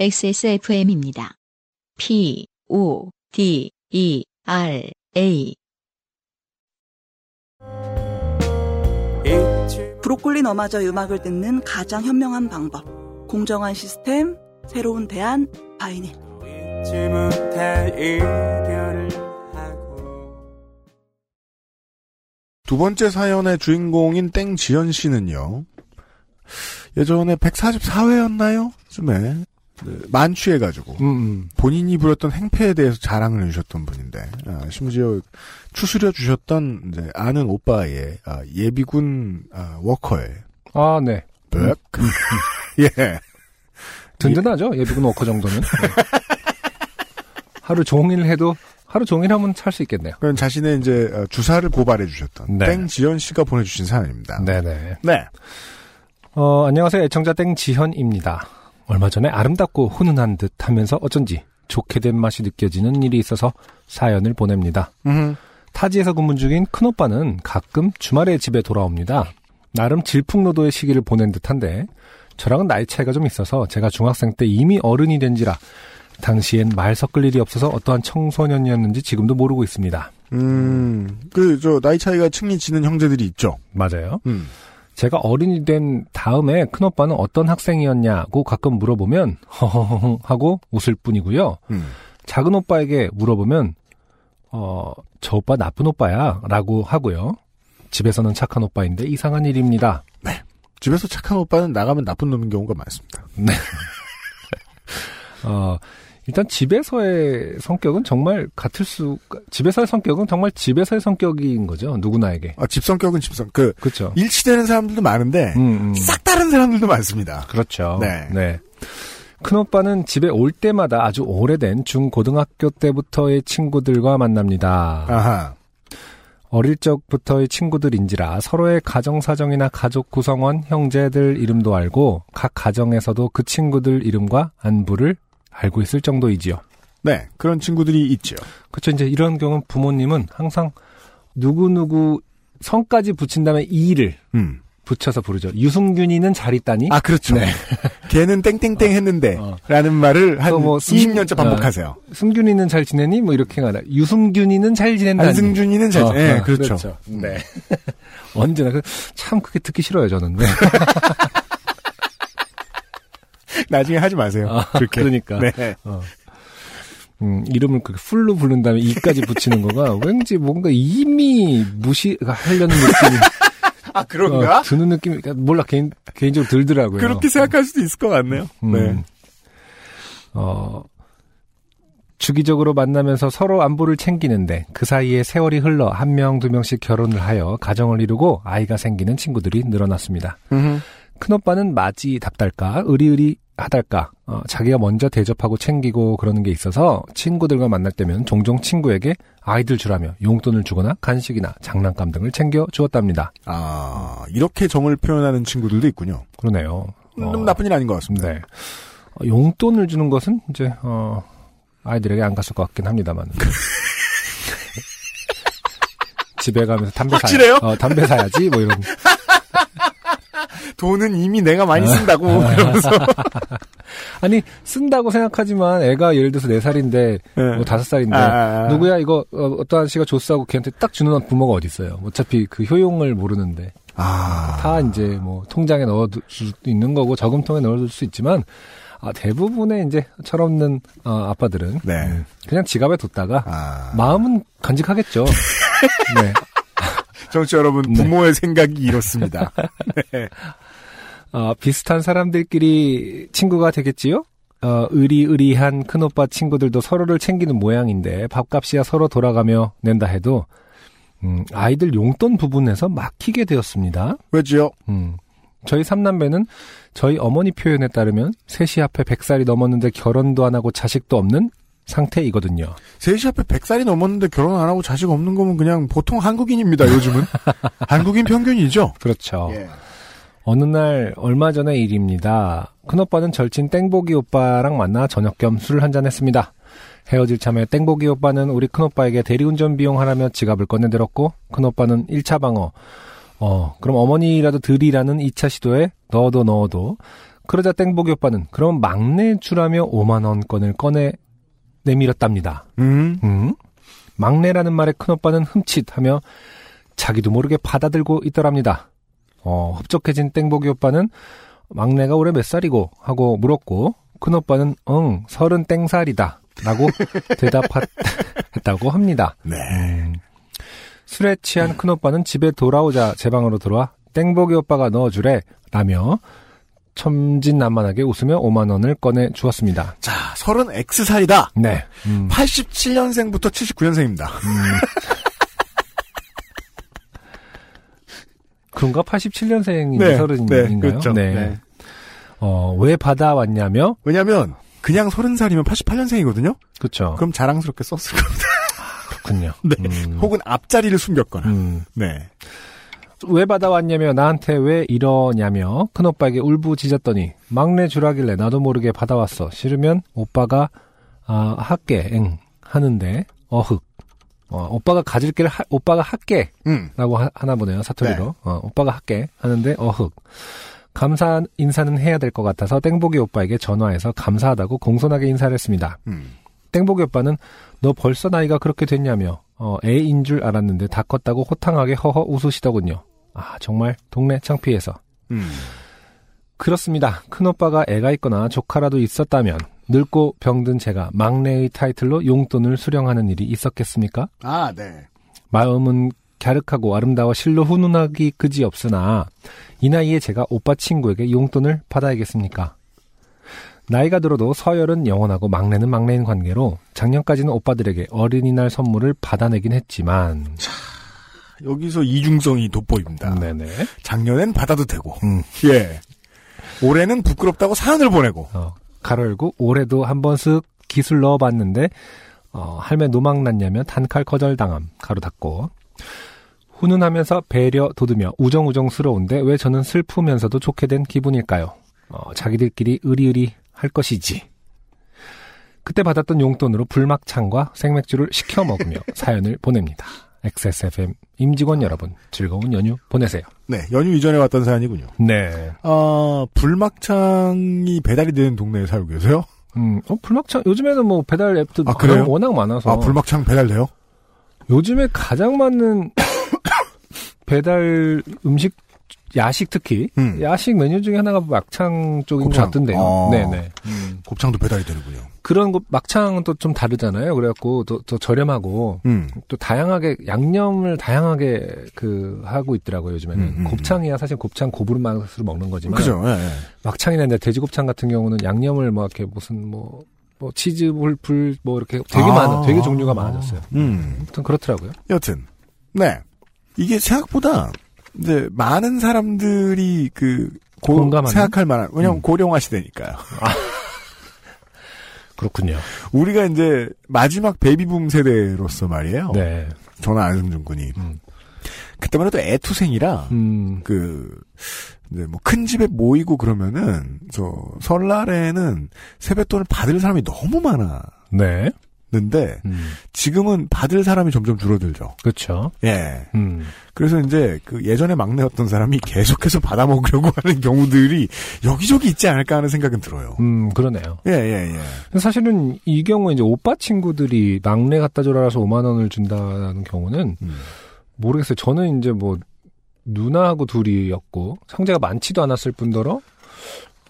XSFM입니다. P, O, D, E, R, A. 브로콜리 너마저 음악을 듣는 가장 현명한 방법. 공정한 시스템, 새로운 대안, 바이닐. 두 번째 사연의 주인공인 땡지연 씨는요. 예전에 144회였나요? 쯤에 네, 만취해가지고 음, 본인이 부렸던 행패에 대해서 자랑을 해주셨던 분인데 아, 심지어 추스려 주셨던 이제 아는 오빠의 아, 예비군 아, 워커의 아, 네. 백 예. 든든하죠. 예비군 워커 정도는. 네. 하루 종일 해도 하루 종일 하면 살수 있겠네요. 그런 자신의 이제 어, 주사를 고발해 주셨던 네. 땡지연 씨가 보내주신 사연입니다. 네네. 네. 어, 안녕하세요. 애청자 땡지현입니다. 얼마 전에 아름답고 훈훈한 듯 하면서 어쩐지 좋게 된 맛이 느껴지는 일이 있어서 사연을 보냅니다. 음, 타지에서 근무 중인 큰오빠는 가끔 주말에 집에 돌아옵니다. 나름 질풍노도의 시기를 보낸 듯한데 저랑은 나이 차이가 좀 있어서 제가 중학생 때 이미 어른이 된지라 당시엔 말 섞을 일이 없어서 어떠한 청소년이었는지 지금도 모르고 있습니다. 음, 그, 저, 나이 차이가 층이 지는 형제들이 있죠. 맞아요. 음. 제가 어른이 된 다음에 큰오빠는 어떤 학생이었냐고 가끔 물어보면 허허허 하고 웃을 뿐이고요. 음. 작은 오빠에게 물어보면 어, 저 오빠 나쁜 오빠야 라고 하고요. 집에서는 착한 오빠인데 이상한 일입니다. 집에서 착한 오빠는 나가면 나쁜 놈인 경우가 많습니다. 어, 일단 집에서의 성격은 정말 같을 수, 집에서의 성격은 정말 집에서의 성격인 거죠. 누구나에게. 아, 집 성격은 집 성, 그, 그렇죠. 일치되는 사람들도 많은데, 음, 음. 싹 다른 사람들도 많습니다. 그렇죠. 네. 큰 오빠는 집에 올 때마다 아주 오래된 중 고등학교 때부터의 친구들과 만납니다. 아하. 어릴 적부터의 친구들인지라 서로의 가정 사정이나 가족 구성원, 형제들 이름도 알고 각 가정에서도 그 친구들 이름과 안부를 알고 있을 정도이지요. 네, 그런 친구들이 있죠. 그렇죠. 이제 이런 경우는 부모님은 항상 누구누구 성까지 붙인 다음에 이를 음. 붙여서 부르죠. 유승균이는 잘 있다니. 아, 그렇죠. 네. 걔는 땡땡땡 했는데, 어. 라는 말을 한또뭐 승- 20년째 반복하세요. 승균이는 잘 지내니? 뭐 이렇게 가나. 유승균이는 잘 지낸다니. 안승준이는 잘, 어, 예, 어, 그렇죠. 네. 언제나 그- 참 그게 듣기 싫어요 저는. 네. 나중에 하지 마세요. 아, 그렇게. 그러니까. 네. 음, 이름을 그 풀로 부른 다음에 이까지 붙이는 거가 왠지 뭔가 이미 무시하려는 느낌이 아, 그런가? 어, 드는 느낌이 그러니까 몰라 개인 개인적으로 들더라고요. 그렇게 생각할 수도 있을 것 같네요. 음, 네. 어, 주기적으로 만나면서 서로 안부를 챙기는데 그 사이에 세월이 흘러 한 명, 두 명씩 결혼을 하여 가정을 이루고 아이가 생기는 친구들이 늘어났습니다. 음흠. 큰오빠는 맞이답달까, 의리의리 하달까, 어, 자기가 먼저 대접하고 챙기고 그러는 게 있어서 친구들과 만날 때면 종종 친구에게 아이들 주라며 용돈을 주거나 간식이나 장난감 등을 챙겨 주었답니다. 아, 이렇게 정을 표현하는 친구들도 있군요. 그러네요. 어, 음, 나쁜 일 아닌 것 같습니다. 네. 어, 용돈을 주는 것은 이제 어, 아이들에게 안 갔을 것 같긴 합니다만. 집에 가면서 담배 확실해요? 사야, 어, 담배 사야지 뭐 이런. 돈은 이미 내가 많이 쓴다고, 아. 이러면서. 아니 쓴다고 생각하지만 애가 예를 들어서 4살인데 네. 뭐 5살인데 아, 아, 아. 누구야 이거 어, 떠한 씨가 줬어 하고 걔한테 딱 주는 부모가 어디 있어요. 어차피 그 효용을 모르는데 아. 다 이제 뭐 통장에 넣어둘 수도 있는 거고 저금통에 넣어둘 수 있지만 아, 대부분의 이제 철없는 어, 아빠들은 네. 음, 그냥 지갑에 뒀다가 아. 마음은 간직하겠죠. 네. 정치 여러분, 네. 부모의 생각이 이렇습니다. 어, 비슷한 사람들끼리 친구가 되겠지요? 어, 의리의리한 큰오빠 친구들도 서로를 챙기는 모양인데 밥값이야 서로 돌아가며 낸다 해도 음, 아이들 용돈 부분에서 막히게 되었습니다. 왜지요? 음, 저희 삼남매는 저희 어머니 표현에 따르면 셋이 앞에 100살이 넘었는데 결혼도 안 하고 자식도 없는 상태이거든요. 셋이 앞에 100살이 넘었는데 결혼 안 하고 자식 없는 거면 그냥 보통 한국인입니다, 요즘은. 한국인 평균이죠? 그렇죠. 예. 어느 날 얼마 전의 일입니다. 큰오빠는 절친 땡보기 오빠랑 만나 저녁 겸 술을 한잔 했습니다. 헤어질 참에 땡보기 오빠는 우리 큰오빠에게 대리운전 비용 하라며 지갑을 꺼내들었고 큰오빠는 1차 방어 어 그럼 어머니라도 드리라는 2차 시도에 넣어도 넣어도 그러자 땡보기 오빠는 그럼 막내 주라며 5만원권을 꺼내 내밀었답니다. 음. 음? 막내라는 말에 큰오빠는 흠칫하며 자기도 모르게 받아들고 있더랍니다. 어, 흡족해진 땡보기 오빠는 막내가 올해 몇 살이고 하고 물었고 큰오빠는 응 서른 땡살이다 라고 대답했다고 합니다. 네. 음. 술에 취한 큰오빠는 집에 돌아오자 제 방으로 들어와 땡보기 오빠가 넣어주래 라며 천진난만하게 웃으며 5만 원을 꺼내 주었습니다. 자, 서른 X살이다. 네. 음. 87년생부터 79년생입니다. 그런가? 87년생인데 네, 서른인가요? 네, 그렇죠. 네. 어, 왜 받아왔냐며? 왜냐면, 그냥 서른 살이면 88년생이거든요? 그쵸. 그럼 자랑스럽게 썼을 겁니다. 그렇군요. 네. 음. 혹은 앞자리를 숨겼거나. 음. 네. 왜 받아왔냐며 나한테 왜 이러냐며 큰오빠에게 울부짖었더니 막내 주라길래 나도 모르게 받아왔어. 싫으면 오빠가 아, 할게 엥 하는데 어흑. 어, 오빠가 가질 길 하- 오빠가 할게 음. 라고 하, 나 보네요 사투리로 네. 어, 오빠가 할게 하는데 어흑 감사 인사는 해야 될 것 같아서 땡보기 오빠에게 전화해서 감사하다고 공손하게 인사를 했습니다 음. 땡보기 오빠는 너 벌써 나이가 그렇게 됐냐며 어, 애인 줄 알았는데 다 컸다고 호탕하게 허허 웃으시더군요 아 정말 동네 창피해서 음. 그렇습니다 큰오빠가 애가 있거나 조카라도 있었다면 늙고 병든 제가 막내의 타이틀로 용돈을 수령하는 일이 있었겠습니까? 아, 네. 마음은 갸륵하고 아름다워 실로 훈훈하기 그지 없으나 이 나이에 제가 오빠 친구에게 용돈을 받아야겠습니까? 나이가 들어도 서열은 영원하고 막내는 막내인 관계로 작년까지는 오빠들에게 어린이날 선물을 받아내긴 했지만 여기서 이중성이 돋보입니다. 네네 작년엔 받아도 되고. 음. 예. 올해는 부끄럽다고 사연을 보내고. 어, 가로 열고 올해도 한 번 쓱 기술 넣어봤는데 어, 할매 노망 났냐며 단칼 거절 당함 가로 닫고 훈훈하면서 배려 돋으며 우정우정스러운데 왜 저는 슬프면서도 좋게 된 기분일까요? 어, 자기들끼리 의리의리 할 것이지. 그때 받았던 용돈으로 불막창과 생맥주를 시켜 먹으며 사연을 보냅니다. XSFM 임직원 여러분 즐거운 연휴 보내세요. 네, 연휴 이전에 왔던 사연이군요. 네. 아, 불막창이 배달이 되는 동네에 살고 계세요? 음, 어, 불막창 요즘에는 뭐 배달 앱도 아, 그래요? 워낙 많아서 아, 불막창 배달돼요? 요즘에 가장 많은 배달 음식 야식 특히 음. 야식 메뉴 중에 하나가 막창 쪽인 곱창. 것 같은데요. 어. 네네. 곱창도 배달이 되는군요. 그런 거 막창은 또 좀 다르잖아요. 그래갖고 더, 더 저렴하고 음. 또 다양하게 양념을 다양하게 그 하고 있더라고요. 요즘에는 음, 음, 곱창이야 사실 곱창 고부르 맛으로 먹는 거지만 그죠, 예, 예. 막창이나 이제 돼지곱창 같은 경우는 양념을 뭐 이렇게 무슨 뭐, 뭐 치즈 불불 뭐 이렇게 되게 아. 많아 되게 종류가 많아졌어요. 음. 아무튼 그렇더라고요. 여튼, 네. 이게 생각보다, 이제, 많은 사람들이 그, 고, 공감하는? 생각할 만한, 왜냐면 음. 고령화 시대니까요. 그렇군요. 우리가 이제, 마지막 베이비붐 세대로서 말이에요. 네. 저나 안승준 군이. 음. 그때만 해도 애투생이라, 음. 그, 이제 뭐 큰 집에 모이고 그러면은, 저, 설날에는 세뱃돈을 받을 사람이 너무 많았 는데, 네. 음. 지금은 받을 사람이 점점 줄어들죠. 그렇죠. 예. 음. 그래서 이제 그 예전에 막내였던 사람이 계속해서 받아 먹으려고 하는 경우들이 여기저기 있지 않을까 하는 생각은 들어요. 음, 그러네요. 예, 예, 예. 사실은 이 경우에 이제 오빠 친구들이 막내 갖다 줘라서 5만 원을 준다는 경우는 음. 모르겠어요. 저는 이제 뭐 누나하고 둘이었고 형제가 많지도 않았을 뿐더러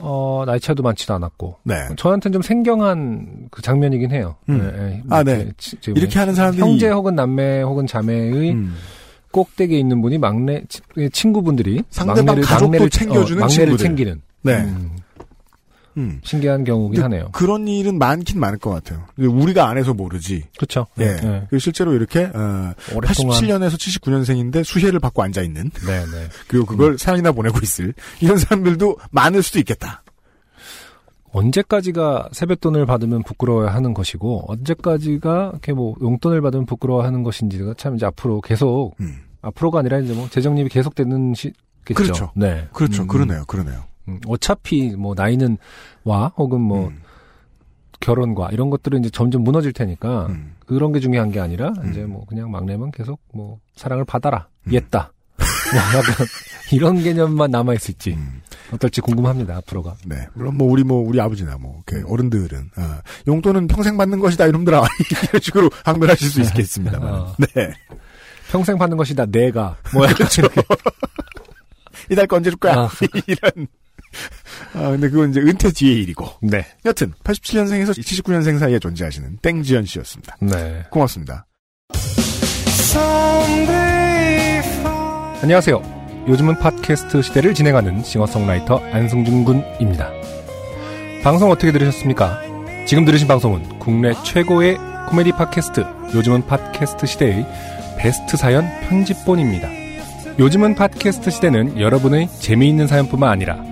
어, 나이 차도 많지도 않았고 네. 저한테는 좀 생경한 그 장면이긴 해요. 음. 예, 예. 아, 네. 치- 지금 이렇게 하는 사람들이 형제 혹은 남매 혹은 자매의 음. 꼭대기에 있는 분이 막내 치- 친구분들이 상대방 가족도 챙겨주는 어, 막내를 친구들. 챙기는 네. 음, 음. 신기한 경우긴 하네요. 그런 일은 많긴 많을 것 같아요. 우리가 안 해서 모르지. 그렇죠. 예. 그리고 실제로 이렇게 어, 오랫동안 87년에서 79년생인데 수혜를 받고 앉아 있는 네, 네. 그리고 그걸 사연이나 보내고 있을 이런 사람들도 많을 수도 있겠다. 언제까지가 세뱃돈을 받으면 부끄러워하는 것이고 언제까지가 이렇게 뭐 용돈을 받으면 부끄러워하는 것인지가 참 이제 앞으로 계속 음. 앞으로가 아니라 이제 뭐 재정립이 계속되는 시겠죠. 그렇죠. 네. 그렇죠. 음, 그러네요. 그러네요. 음, 어차피 뭐 나이는 와 혹은 뭐 음. 결혼과 이런 것들은 이제 점점 무너질 테니까 음. 그런 게 중요한 게 아니라 음. 이제 뭐 그냥 막내면 계속 뭐 사랑을 받아라 음. 옛다 약간 이런 개념만 남아 있을지 음, 어떨지 궁금합니다. 앞으로가. 네. 물론 뭐 우리 뭐 우리 아버지나 뭐 어른들은 아, 용돈은 평생 받는 것이다 이놈들아 이런 식으로 항변하실 수 있겠습니다만. 어. 네. 평생 받는 것이다. 내가 뭐 약간 그렇죠. 이달 거 언제 줄 거야? 아. 이런. 아, 근데 그건 이제 은퇴 뒤의 일이고. 네. 여튼 87년생에서 79년생 사이에 존재하시는 땡지연 씨였습니다. 네. 고맙습니다. 안녕하세요. 요즘은 팟캐스트 시대를 진행하는 싱어송라이터 안승준 군입니다. 방송 어떻게 들으셨습니까? 지금 들으신 방송은 국내 최고의 코미디 팟캐스트 요즘은 팟캐스트 시대의 베스트 사연 편집본입니다. 요즘은 팟캐스트 시대는 여러분의 재미있는 사연뿐만 아니라